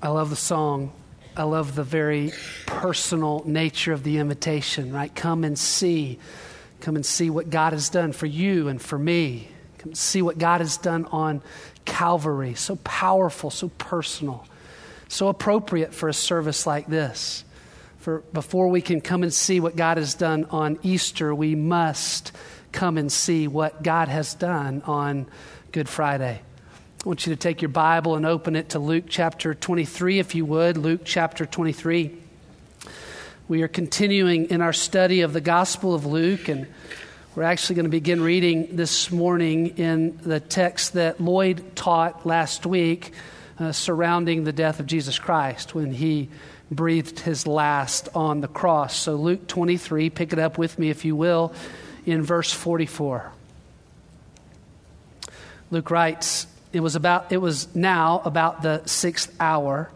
I love the song. I love the very personal nature of the invitation, right? Come and see. Come and see what God has done for you and for me. Come see what God has done on Calvary. So powerful, so personal, so appropriate for a service like this. For before we can come and see what God has done on Easter, we must come and see what God has done on Good Friday. I want you to take your Bible and open it to Luke chapter 23, if you would. Luke chapter 23. We are continuing in our study of the Gospel of Luke, and we're actually going to begin reading this morning in the text that Lloyd taught last week uh, surrounding the death of Jesus Christ when he breathed his last on the cross. So, Luke 23, pick it up with me, if you will, in verse 44. Luke writes, it was, about, it was now about the sixth hour,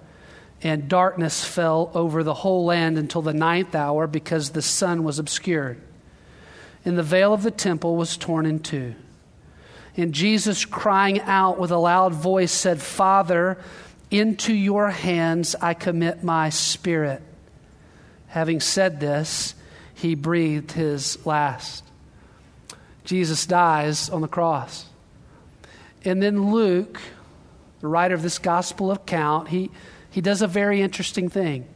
and darkness fell over the whole land until the ninth hour because the sun was obscured. And the veil of the temple was torn in two. And Jesus, crying out with a loud voice, said, Father, into your hands I commit my spirit. Having said this, he breathed his last. Jesus dies on the cross. And then Luke, the writer of this gospel account, he, he does a very interesting thing.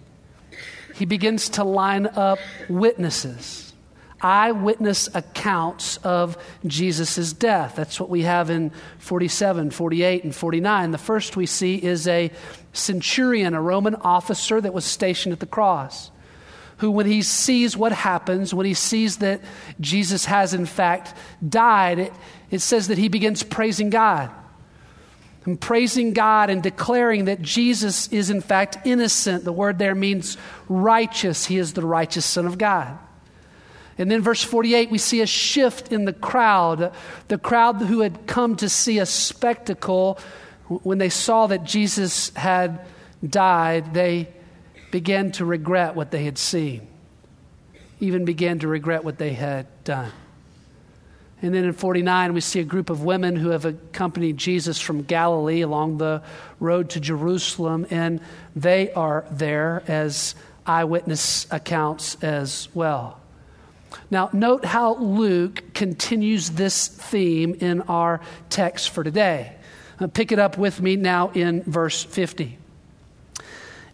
He begins to line up witnesses, eyewitness accounts of Jesus' death. That's what we have in 47, 48, and 49. The first we see is a centurion, a Roman officer that was stationed at the cross who, when he sees what happens, when he sees that Jesus has in fact died, it, it says that he begins praising God. And praising God and declaring that Jesus is in fact innocent. The word there means righteous. He is the righteous Son of God. And then, verse 48, we see a shift in the crowd. The crowd who had come to see a spectacle, when they saw that Jesus had died, they began to regret what they had seen, even began to regret what they had done. And then in 49, we see a group of women who have accompanied Jesus from Galilee along the road to Jerusalem, and they are there as eyewitness accounts as well. Now, note how Luke continues this theme in our text for today. Uh, pick it up with me now in verse 50.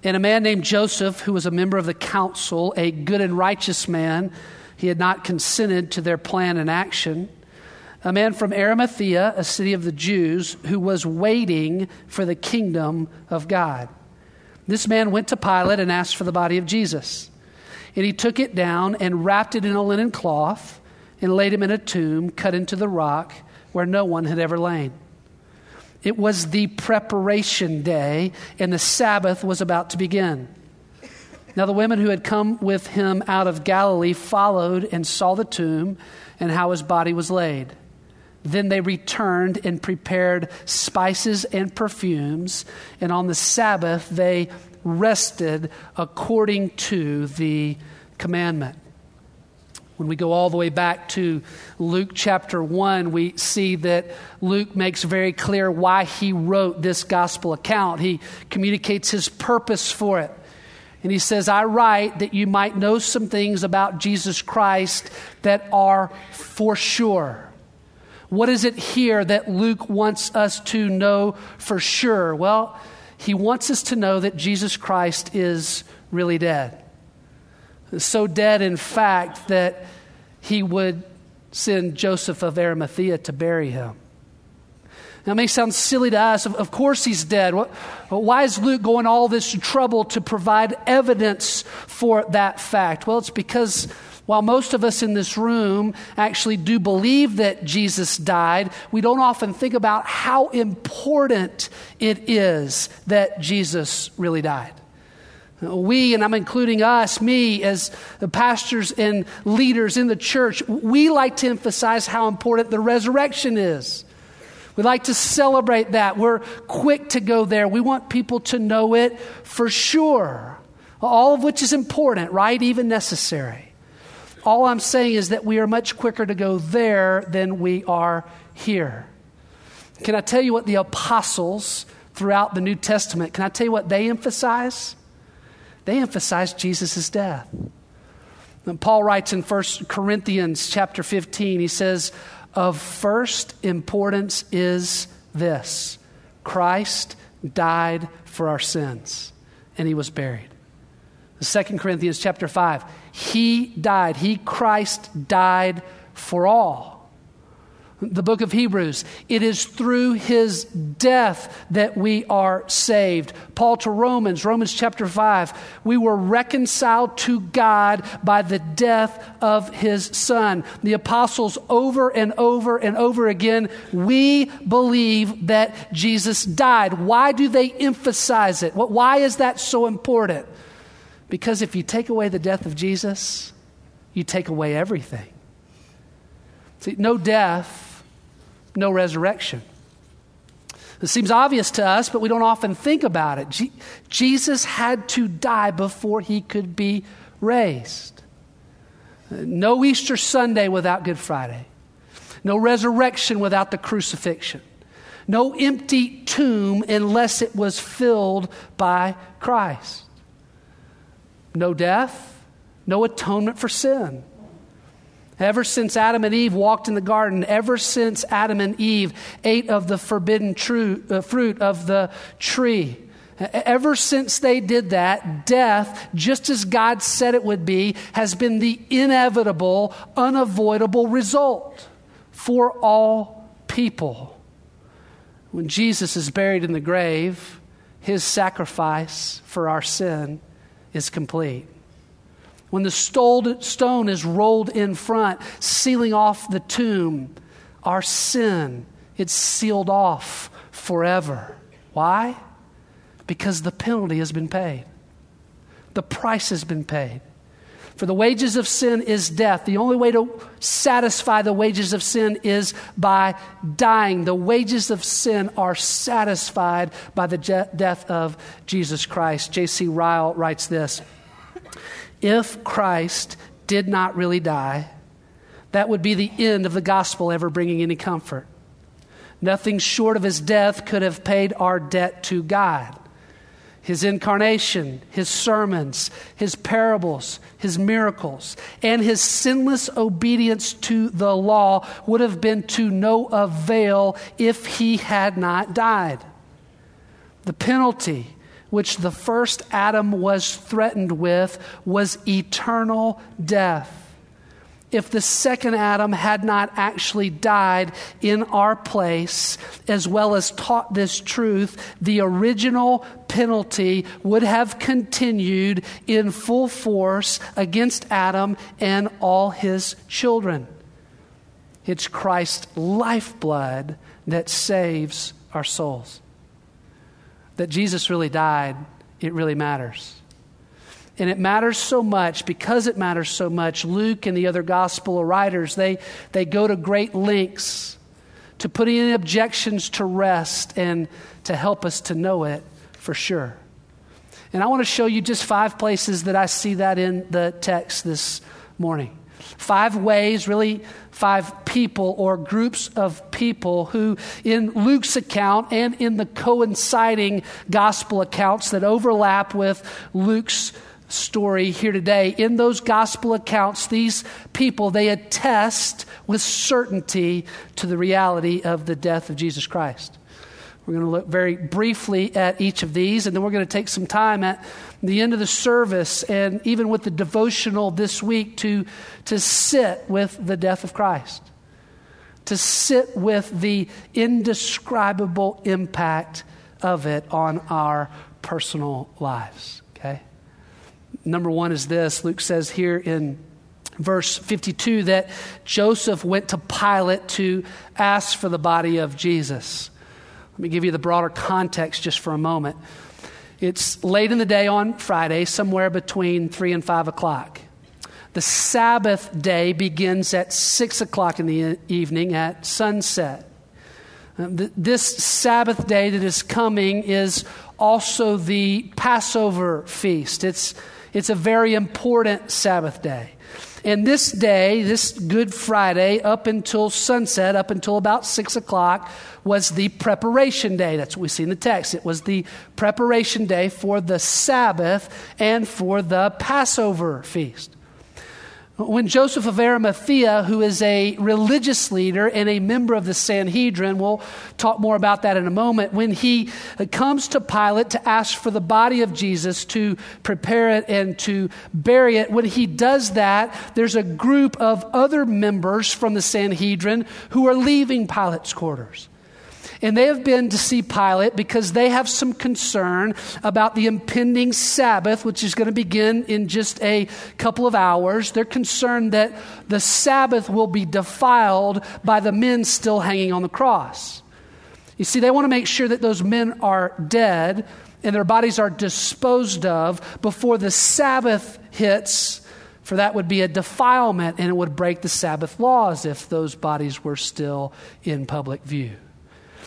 And a man named Joseph, who was a member of the council, a good and righteous man, he had not consented to their plan and action. A man from Arimathea, a city of the Jews, who was waiting for the kingdom of God. This man went to Pilate and asked for the body of Jesus. And he took it down and wrapped it in a linen cloth and laid him in a tomb cut into the rock where no one had ever lain. It was the preparation day, and the Sabbath was about to begin. Now, the women who had come with him out of Galilee followed and saw the tomb and how his body was laid. Then they returned and prepared spices and perfumes, and on the Sabbath they rested according to the commandment. When we go all the way back to Luke chapter 1, we see that Luke makes very clear why he wrote this gospel account. He communicates his purpose for it. And he says, I write that you might know some things about Jesus Christ that are for sure. What is it here that Luke wants us to know for sure? Well, he wants us to know that Jesus Christ is really dead so dead, in fact, that he would send Joseph of Arimathea to bury him. It may sound silly to us. Of, course, he's dead. But why is Luke going all this trouble to provide evidence for that fact? Well, it's because while most of us in this room actually do believe that Jesus died, we don't often think about how important it is that Jesus really died. We, and I'm including us, me, as the pastors and leaders in the church, we like to emphasize how important the resurrection is. We like to celebrate that. We're quick to go there. We want people to know it for sure. All of which is important, right? Even necessary. All I'm saying is that we are much quicker to go there than we are here. Can I tell you what the apostles throughout the New Testament, can I tell you what they emphasize? They emphasize Jesus' death. And Paul writes in 1 Corinthians chapter 15, he says, Of first importance is this Christ died for our sins, and he was buried. 2 Corinthians chapter 5, he died, he, Christ, died for all the book of Hebrews. It is through his death that we are saved. Paul to Romans, Romans chapter 5, we were reconciled to God by the death of his son. The apostles over and over and over again, we believe that Jesus died. Why do they emphasize it? Why is that so important? Because if you take away the death of Jesus, you take away everything. See, no death no resurrection. It seems obvious to us, but we don't often think about it. Je- Jesus had to die before he could be raised. No Easter Sunday without Good Friday. No resurrection without the crucifixion. No empty tomb unless it was filled by Christ. No death, no atonement for sin. Ever since Adam and Eve walked in the garden, ever since Adam and Eve ate of the forbidden true, uh, fruit of the tree, ever since they did that, death, just as God said it would be, has been the inevitable, unavoidable result for all people. When Jesus is buried in the grave, his sacrifice for our sin is complete. When the stone is rolled in front, sealing off the tomb, our sin, it's sealed off forever. Why? Because the penalty has been paid. The price has been paid. For the wages of sin is death. The only way to satisfy the wages of sin is by dying. The wages of sin are satisfied by the je- death of Jesus Christ. J.C. Ryle writes this if Christ did not really die, that would be the end of the gospel ever bringing any comfort. Nothing short of his death could have paid our debt to God. His incarnation, his sermons, his parables, his miracles, and his sinless obedience to the law would have been to no avail if he had not died. The penalty which the first Adam was threatened with was eternal death. If the second Adam had not actually died in our place, as well as taught this truth, the original penalty would have continued in full force against Adam and all his children. It's Christ's lifeblood that saves our souls that Jesus really died, it really matters. And it matters so much because it matters so much. Luke and the other gospel writers, they, they go to great lengths to put any objections to rest and to help us to know it for sure. And I want to show you just five places that I see that in the text this morning. Five ways, really, five people or groups of people who, in Luke's account and in the coinciding gospel accounts that overlap with Luke's story here today, in those gospel accounts, these people, they attest with certainty to the reality of the death of Jesus Christ. We're going to look very briefly at each of these, and then we're going to take some time at the end of the service and even with the devotional this week to, to sit with the death of Christ, to sit with the indescribable impact of it on our personal lives. Okay? Number one is this Luke says here in verse 52 that Joseph went to Pilate to ask for the body of Jesus. Let me give you the broader context just for a moment. It's late in the day on Friday, somewhere between 3 and 5 o'clock. The Sabbath day begins at 6 o'clock in the evening at sunset. Uh, this Sabbath day that is coming is also the Passover feast. It's, it's a very important Sabbath day. And this day, this Good Friday, up until sunset, up until about 6 o'clock, was the preparation day. That's what we see in the text. It was the preparation day for the Sabbath and for the Passover feast. When Joseph of Arimathea, who is a religious leader and a member of the Sanhedrin, we'll talk more about that in a moment, when he comes to Pilate to ask for the body of Jesus to prepare it and to bury it, when he does that, there's a group of other members from the Sanhedrin who are leaving Pilate's quarters. And they have been to see Pilate because they have some concern about the impending Sabbath, which is going to begin in just a couple of hours. They're concerned that the Sabbath will be defiled by the men still hanging on the cross. You see, they want to make sure that those men are dead and their bodies are disposed of before the Sabbath hits, for that would be a defilement and it would break the Sabbath laws if those bodies were still in public view.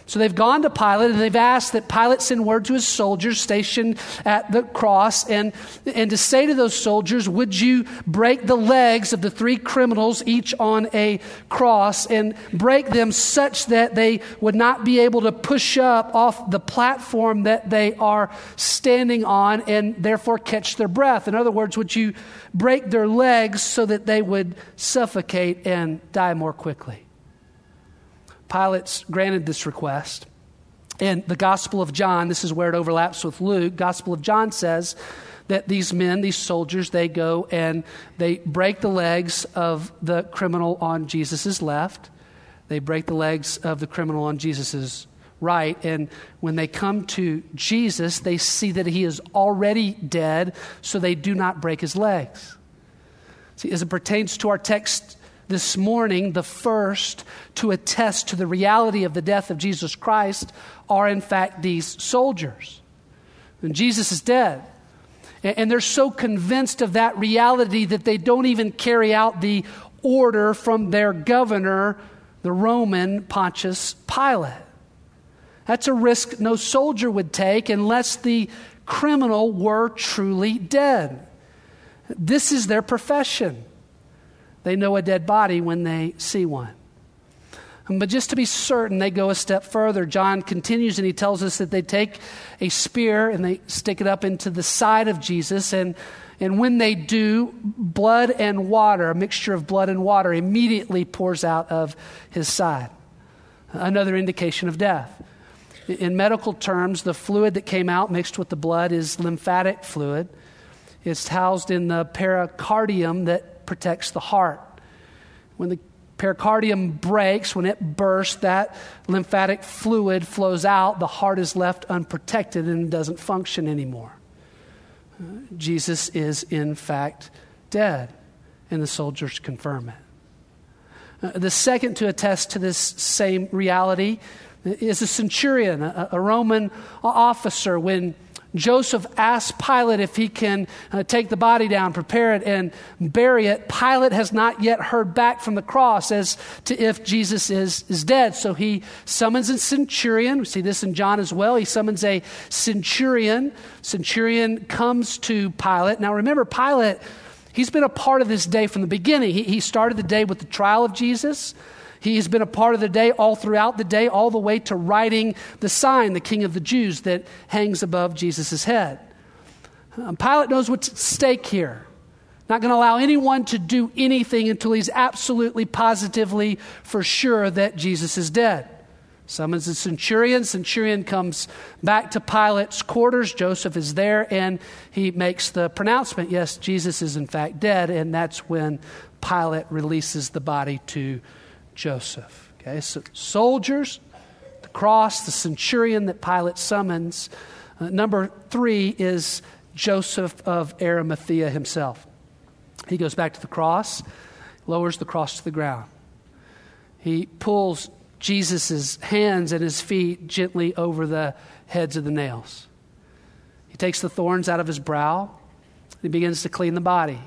So they've gone to Pilate and they've asked that Pilate send word to his soldiers stationed at the cross and, and to say to those soldiers, Would you break the legs of the three criminals, each on a cross, and break them such that they would not be able to push up off the platform that they are standing on and therefore catch their breath? In other words, would you break their legs so that they would suffocate and die more quickly? Pilate granted this request. And the Gospel of John, this is where it overlaps with Luke, Gospel of John says that these men, these soldiers, they go and they break the legs of the criminal on Jesus' left. They break the legs of the criminal on Jesus' right. And when they come to Jesus, they see that he is already dead, so they do not break his legs. See, as it pertains to our text this morning, the first to attest to the reality of the death of Jesus Christ are, in fact, these soldiers. And Jesus is dead. And they're so convinced of that reality that they don't even carry out the order from their governor, the Roman Pontius Pilate. That's a risk no soldier would take unless the criminal were truly dead. This is their profession. They know a dead body when they see one. But just to be certain, they go a step further. John continues and he tells us that they take a spear and they stick it up into the side of Jesus. And, and when they do, blood and water, a mixture of blood and water, immediately pours out of his side. Another indication of death. In medical terms, the fluid that came out mixed with the blood is lymphatic fluid. It's housed in the pericardium that protects the heart. When the pericardium breaks, when it bursts, that lymphatic fluid flows out, the heart is left unprotected and doesn't function anymore. Uh, Jesus is, in fact, dead, and the soldiers confirm it. Uh, the second to attest to this same reality is a centurion, a, a Roman officer. When Joseph asks Pilate if he can uh, take the body down, prepare it, and bury it. Pilate has not yet heard back from the cross as to if Jesus is, is dead. So he summons a centurion. We see this in John as well. He summons a centurion. Centurion comes to Pilate. Now remember, Pilate, he's been a part of this day from the beginning. He, he started the day with the trial of Jesus. He has been a part of the day all throughout the day, all the way to writing the sign, the King of the Jews, that hangs above Jesus' head. Um, Pilate knows what's at stake here. Not going to allow anyone to do anything until he's absolutely, positively for sure that Jesus is dead. Summons the centurion. Centurion comes back to Pilate's quarters. Joseph is there and he makes the pronouncement yes, Jesus is in fact dead. And that's when Pilate releases the body to Joseph. Okay, so soldiers, the cross, the centurion that Pilate summons. Uh, number three is Joseph of Arimathea himself. He goes back to the cross, lowers the cross to the ground. He pulls Jesus' hands and his feet gently over the heads of the nails. He takes the thorns out of his brow. He begins to clean the body.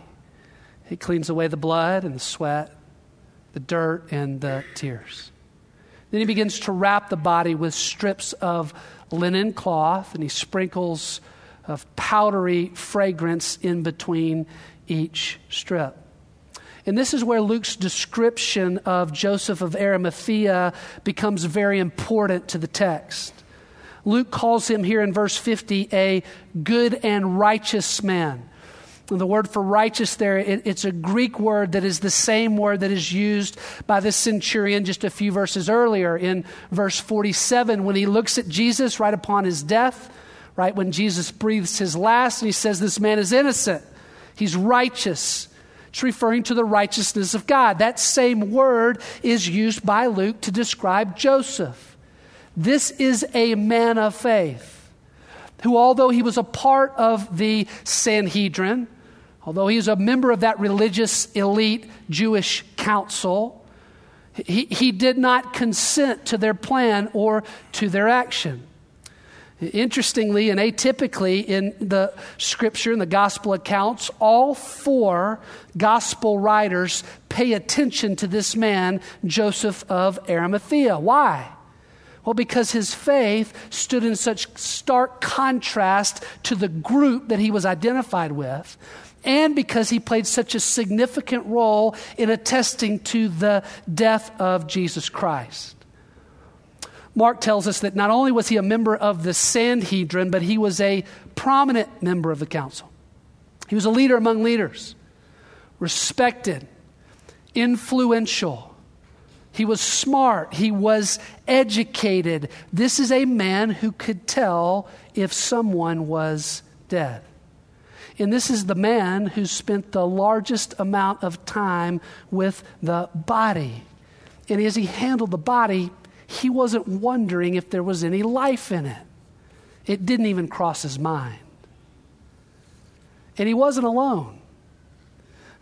He cleans away the blood and the sweat the dirt and the tears. Then he begins to wrap the body with strips of linen cloth, and he sprinkles of powdery fragrance in between each strip. And this is where Luke's description of Joseph of Arimathea becomes very important to the text. Luke calls him here in verse 50 a good and righteous man. The word for righteous there, it, it's a Greek word that is the same word that is used by the centurion just a few verses earlier in verse 47 when he looks at Jesus right upon his death, right when Jesus breathes his last, and he says, This man is innocent. He's righteous. It's referring to the righteousness of God. That same word is used by Luke to describe Joseph. This is a man of faith who, although he was a part of the Sanhedrin, although he was a member of that religious elite Jewish council, he, he did not consent to their plan or to their action. Interestingly and atypically in the scripture and the gospel accounts, all four gospel writers pay attention to this man, Joseph of Arimathea. Why? Well, because his faith stood in such stark contrast to the group that he was identified with, and because he played such a significant role in attesting to the death of Jesus Christ. Mark tells us that not only was he a member of the Sanhedrin, but he was a prominent member of the council. He was a leader among leaders, respected, influential. He was smart. He was educated. This is a man who could tell if someone was dead. And this is the man who spent the largest amount of time with the body. And as he handled the body, he wasn't wondering if there was any life in it. It didn't even cross his mind. And he wasn't alone.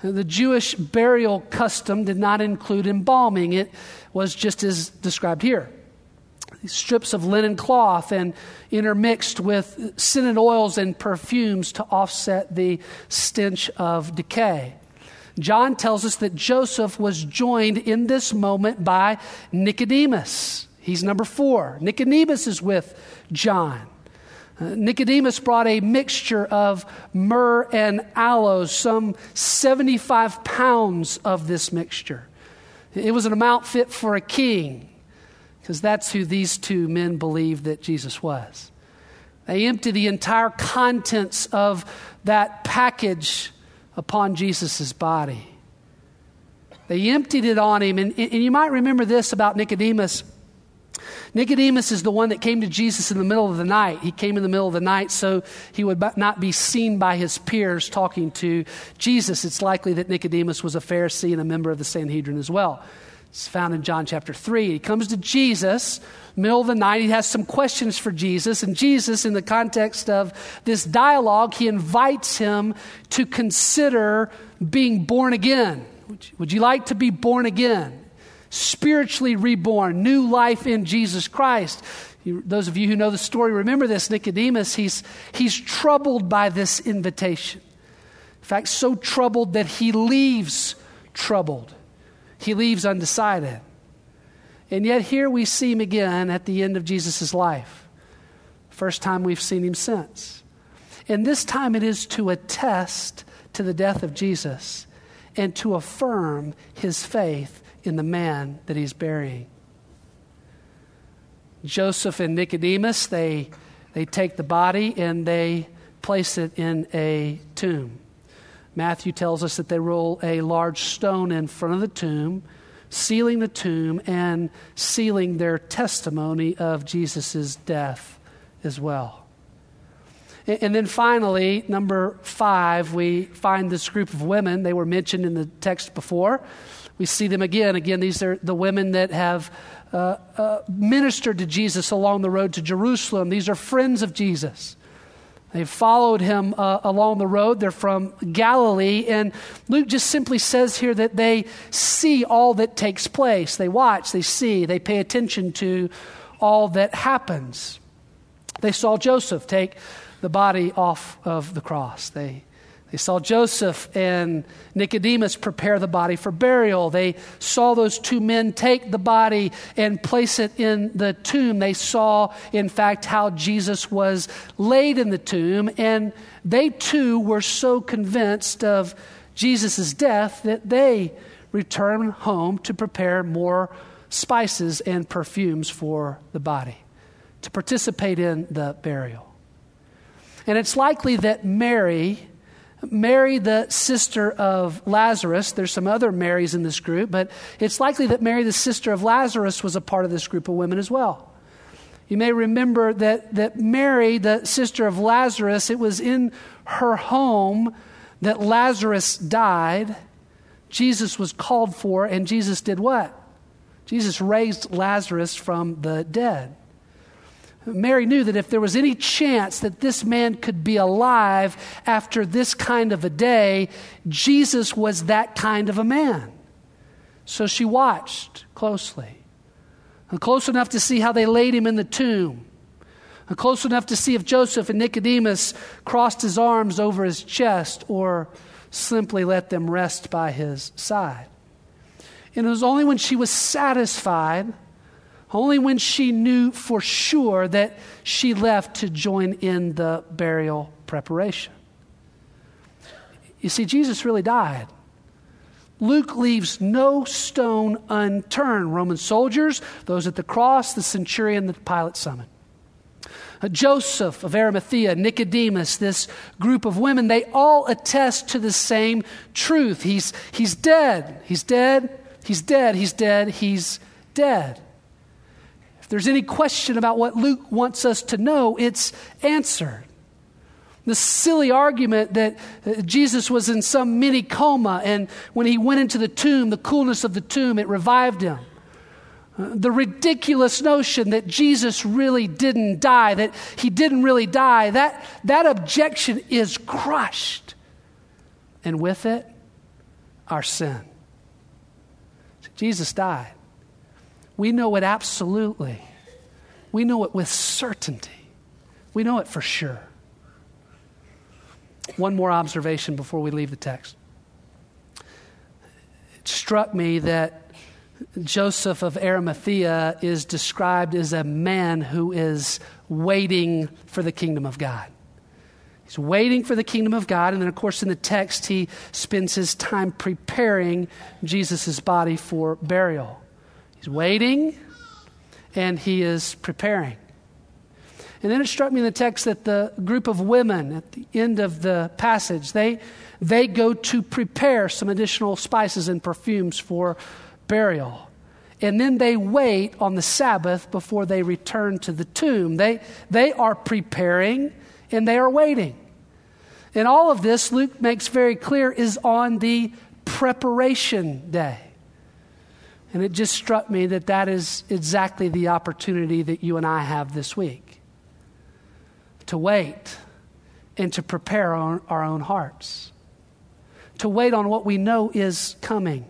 The Jewish burial custom did not include embalming, it was just as described here. Strips of linen cloth and intermixed with scented oils and perfumes to offset the stench of decay. John tells us that Joseph was joined in this moment by Nicodemus. He's number four. Nicodemus is with John. Uh, Nicodemus brought a mixture of myrrh and aloes, some 75 pounds of this mixture. It was an amount fit for a king, because that's who these two men believed that Jesus was. They emptied the entire contents of that package upon Jesus' body. They emptied it on him. And, and you might remember this about Nicodemus. Nicodemus is the one that came to Jesus in the middle of the night. He came in the middle of the night so he would not be seen by his peers talking to Jesus. It's likely that Nicodemus was a Pharisee and a member of the Sanhedrin as well. It's found in John chapter 3. He comes to Jesus, middle of the night. He has some questions for Jesus. And Jesus, in the context of this dialogue, he invites him to consider being born again. Would you, like to be born again? Spiritually reborn, new life in Jesus Christ. You, those of you who know the story remember this. Nicodemus, he's, he's troubled by this invitation. In fact, so troubled that he leaves troubled he leaves undecided. And yet, here we see him again at the end of Jesus' life. First time we've seen him since. And this time it is to attest to the death of Jesus and to affirm his faith in the man that he's burying. Joseph and Nicodemus, they, they take the body and they place it in a tomb. Matthew tells us that they roll a large stone in front of the tomb, sealing the tomb and sealing their testimony of Jesus' death as well. And then finally, number five, we find this group of women. They were mentioned in the text before. We see them again. Again, these are the women that have uh, uh, ministered to Jesus along the road to Jerusalem. These are friends of Jesus. They followed him uh, along the road. They're from Galilee. And Luke just simply says here that they see all that takes place. They watch, they see, they pay attention to all that happens. They saw Joseph take the body off of the cross. They they saw Joseph and Nicodemus prepare the body for burial. They saw those two men take the body and place it in the tomb. They saw, in fact, how Jesus was laid in the tomb. And they too were so convinced of Jesus' death that they returned home to prepare more spices and perfumes for the body, to participate in the burial. And it's likely that Mary, Mary, the sister of Lazarus, there's some other Marys in this group, but it's likely that Mary, the sister of Lazarus, was a part of this group of women as well. You may remember that, that Mary, the sister of Lazarus, it was in her home that Lazarus died. Jesus was called for, and Jesus did what? Jesus raised Lazarus from the dead. Mary knew that if there was any chance that this man could be alive after this kind of a day, Jesus was that kind of a man. So she watched closely. Close enough to see how they laid him in the tomb. Close enough to see if Joseph and Nicodemus crossed his arms over his chest or simply let them rest by his side. And it was only when she was satisfied only when she knew for sure that she left to join in the burial preparation. You see, Jesus really died. Luke leaves no stone unturned. Roman soldiers, those at the cross, the centurion that Pilate summoned. Uh, Joseph of Arimathea, Nicodemus, this group of women, they all attest to the same truth. He's, he's dead. He's dead. He's dead. He's dead. He's dead there's any question about what Luke wants us to know, it's answered. The silly argument that uh, Jesus was in some mini coma, and when he went into the tomb, the coolness of the tomb, it revived him. Uh, the ridiculous notion that Jesus really didn't die, that he didn't really die, that, that objection is crushed. And with it, our sin. Jesus died. We know it absolutely. We know it with certainty. We know it for sure. One more observation before we leave the text. It struck me that Joseph of Arimathea is described as a man who is waiting for the kingdom of God. He's waiting for the kingdom of God. And then, of course, in the text, he spends his time preparing Jesus' body for burial. He's waiting and he is preparing. And then it struck me in the text that the group of women at the end of the passage, they, they go to prepare some additional spices and perfumes for burial. And then they wait on the Sabbath before they return to the tomb. They, they are preparing and they are waiting. And all of this, Luke makes very clear, is on the preparation day. And it just struck me that that is exactly the opportunity that you and I have this week to wait and to prepare our, own hearts, to wait on what we know is coming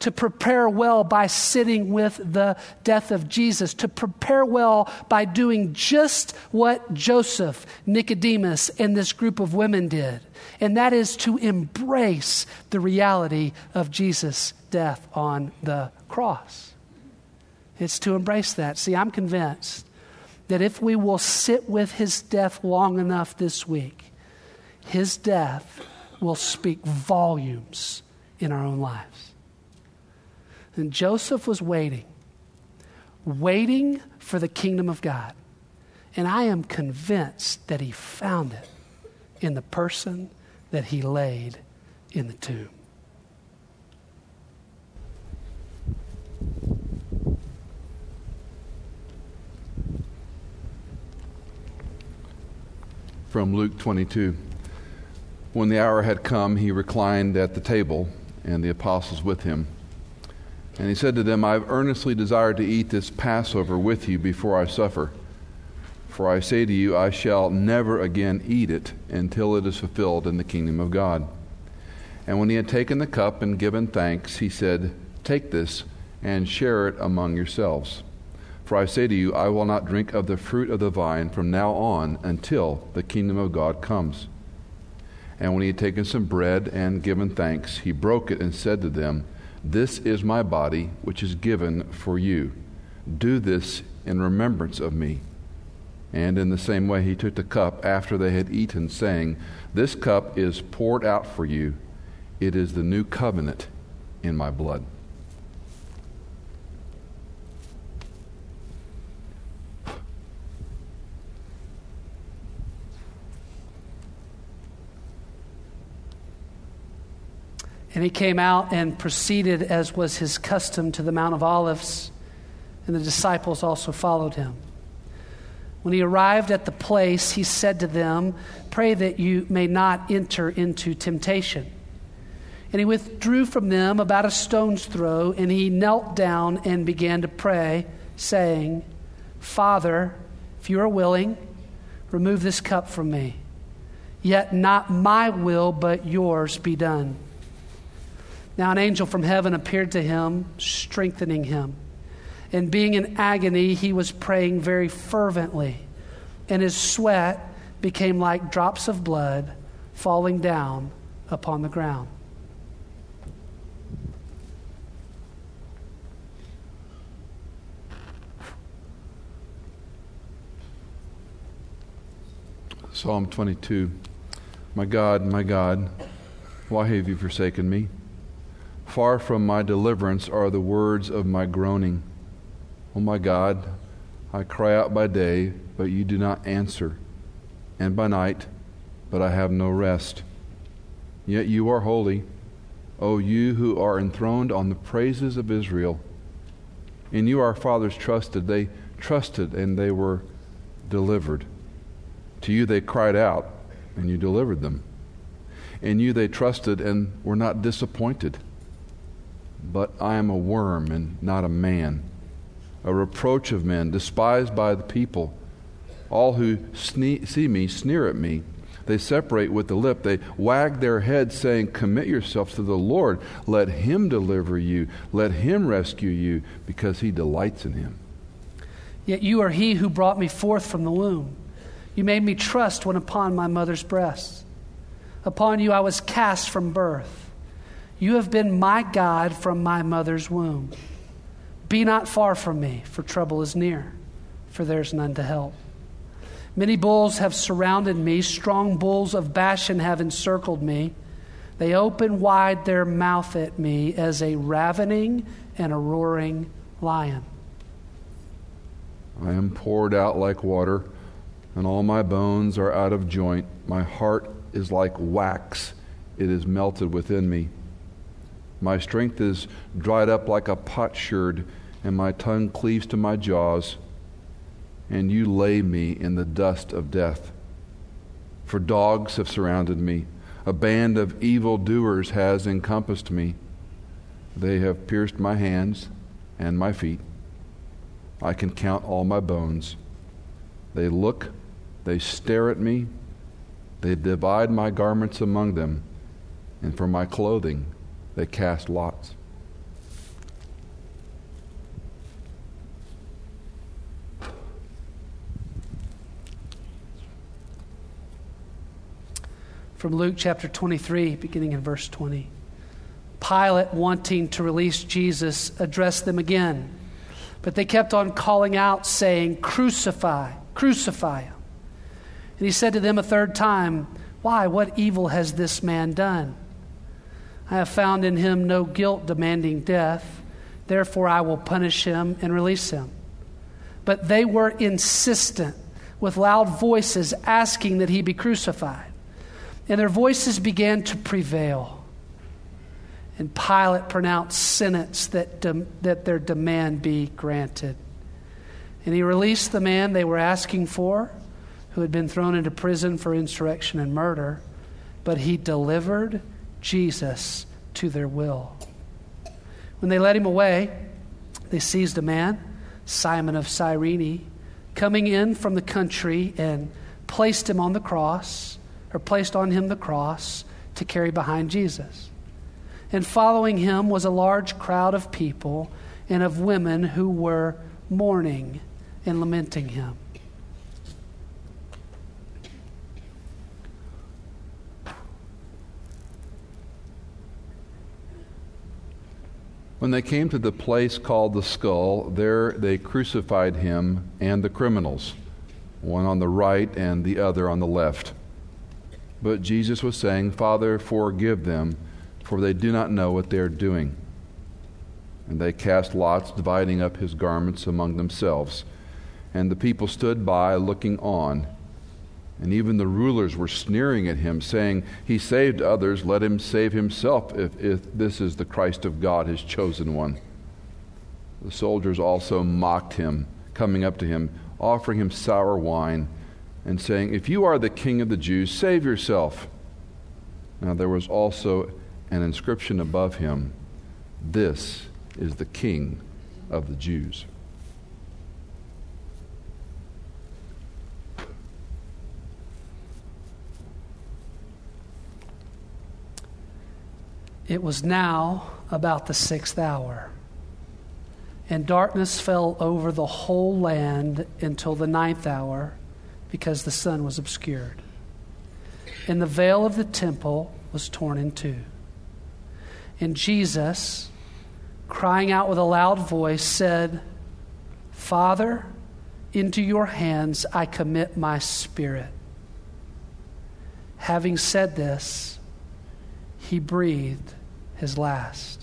to prepare well by sitting with the death of Jesus, to prepare well by doing just what Joseph, Nicodemus, and this group of women did, and that is to embrace the reality of Jesus' death on the cross. It's to embrace that. See, I'm convinced that if we will sit with his death long enough this week, his death will speak volumes in our own lives. And Joseph was waiting, waiting for the kingdom of God. And I am convinced that he found it in the person that he laid in the tomb. From Luke 22. When the hour had come, he reclined at the table, and the apostles with him. And he said to them, I have earnestly desired to eat this Passover with you before I suffer. For I say to you, I shall never again eat it until it is fulfilled in the kingdom of God. And when he had taken the cup and given thanks, he said, Take this and share it among yourselves. For I say to you, I will not drink of the fruit of the vine from now on until the kingdom of God comes. And when he had taken some bread and given thanks, he broke it and said to them, this is my body, which is given for you. Do this in remembrance of me. And in the same way, he took the cup after they had eaten, saying, This cup is poured out for you, It is the new covenant in my blood. And he came out and proceeded, as was his custom, to the Mount of Olives, and the disciples also followed him. When he arrived at the place, he said to them, Pray that you may not enter into temptation. And he withdrew from them about a stone's throw, and he knelt down and began to pray, saying, Father, if you are willing, remove this cup from me. Yet not my will, but yours be done. Now an angel from heaven appeared to him, strengthening him. And being in agony, he was praying very fervently, and his sweat became like drops of blood falling down upon the ground. Psalm 22 My God, my God, why have you forsaken me? Far from my deliverance are the words of my groaning. O my God, I cry out by day, but you do not answer, and by night, but I have no rest. Yet you are holy, O you who are enthroned on the praises of Israel. In you our fathers trusted. They trusted and they were delivered. To you they cried out, and you delivered them. In you they trusted and were not disappointed but I am a worm and not a man, a reproach of men, despised by the people. All who sne- see me sneer at me. They separate with the lip. They wag their heads, saying, Commit yourself to the Lord. Let him deliver you. Let him rescue you, because he delights in him. Yet you are he who brought me forth from the womb. You made me trust when upon my mother's breast. Upon you I was cast from birth. You have been my God from my mother's womb. Be not far from me, for trouble is near, for there's none to help. Many bulls have surrounded me, strong bulls of Bashan have encircled me. They open wide their mouth at me as a ravening and a roaring lion. I am poured out like water, and all my bones are out of joint. My heart is like wax, it is melted within me. My strength is dried up like a potsherd, and my tongue cleaves to my jaws. And you lay me in the dust of death. For dogs have surrounded me, a band of evil doers has encompassed me. They have pierced my hands and my feet. I can count all my bones. They look, they stare at me, they divide my garments among them, and for my clothing they cast lots. From Luke chapter 23, beginning in verse 20. Pilate, wanting to release Jesus, addressed them again. But they kept on calling out, saying, Crucify, crucify him. And he said to them a third time, Why, what evil has this man done? I have found in him no guilt demanding death. Therefore, I will punish him and release him. But they were insistent with loud voices asking that he be crucified. And their voices began to prevail. And Pilate pronounced sentence that, de- that their demand be granted. And he released the man they were asking for, who had been thrown into prison for insurrection and murder. But he delivered Jesus to their will. When they led him away, they seized a man, Simon of Cyrene, coming in from the country and placed him on the cross, or placed on him the cross to carry behind Jesus. And following him was a large crowd of people and of women who were mourning and lamenting him. When they came to the place called the skull, there they crucified him and the criminals, one on the right and the other on the left. But Jesus was saying, Father, forgive them, for they do not know what they are doing. And they cast lots, dividing up his garments among themselves. And the people stood by, looking on. And even the rulers were sneering at him, saying, He saved others, let him save himself, if, if this is the Christ of God, his chosen one. The soldiers also mocked him, coming up to him, offering him sour wine, and saying, If you are the king of the Jews, save yourself. Now there was also an inscription above him This is the King of the Jews. It was now about the sixth hour, and darkness fell over the whole land until the ninth hour because the sun was obscured. And the veil of the temple was torn in two. And Jesus, crying out with a loud voice, said, Father, into your hands I commit my spirit. Having said this, he breathed his last.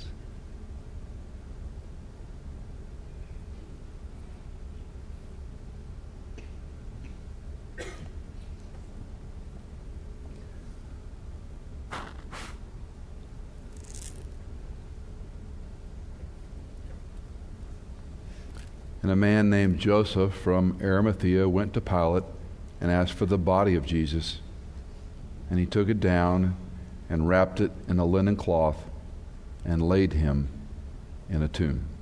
And a man named Joseph from Arimathea went to Pilate and asked for the body of Jesus. And he took it down and wrapped it in a linen cloth and laid him in a tomb.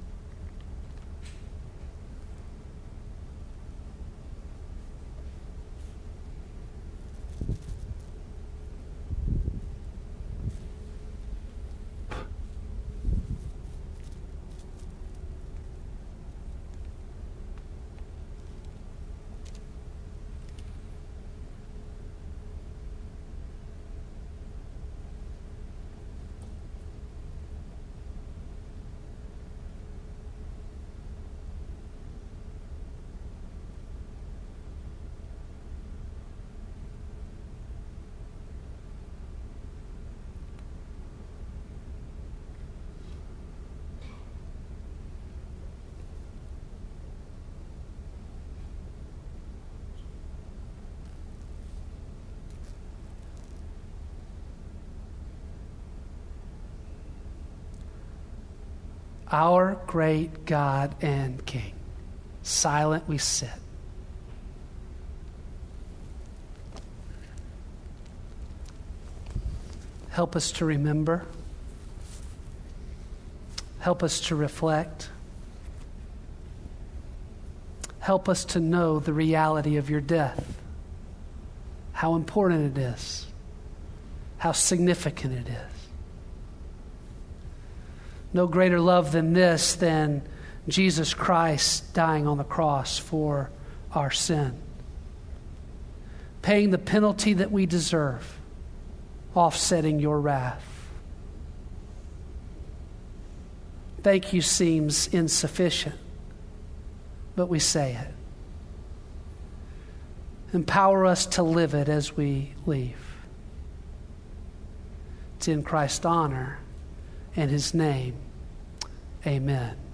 Our great God and King. Silent we sit. Help us to remember. Help us to reflect. Help us to know the reality of your death, how important it is, how significant it is no greater love than this than Jesus Christ dying on the cross for our sin, paying the penalty that we deserve, offsetting your wrath. Thank you seems insufficient, but we say it. Empower us to live it as we leave. It's in Christ's honor and his name. Amen.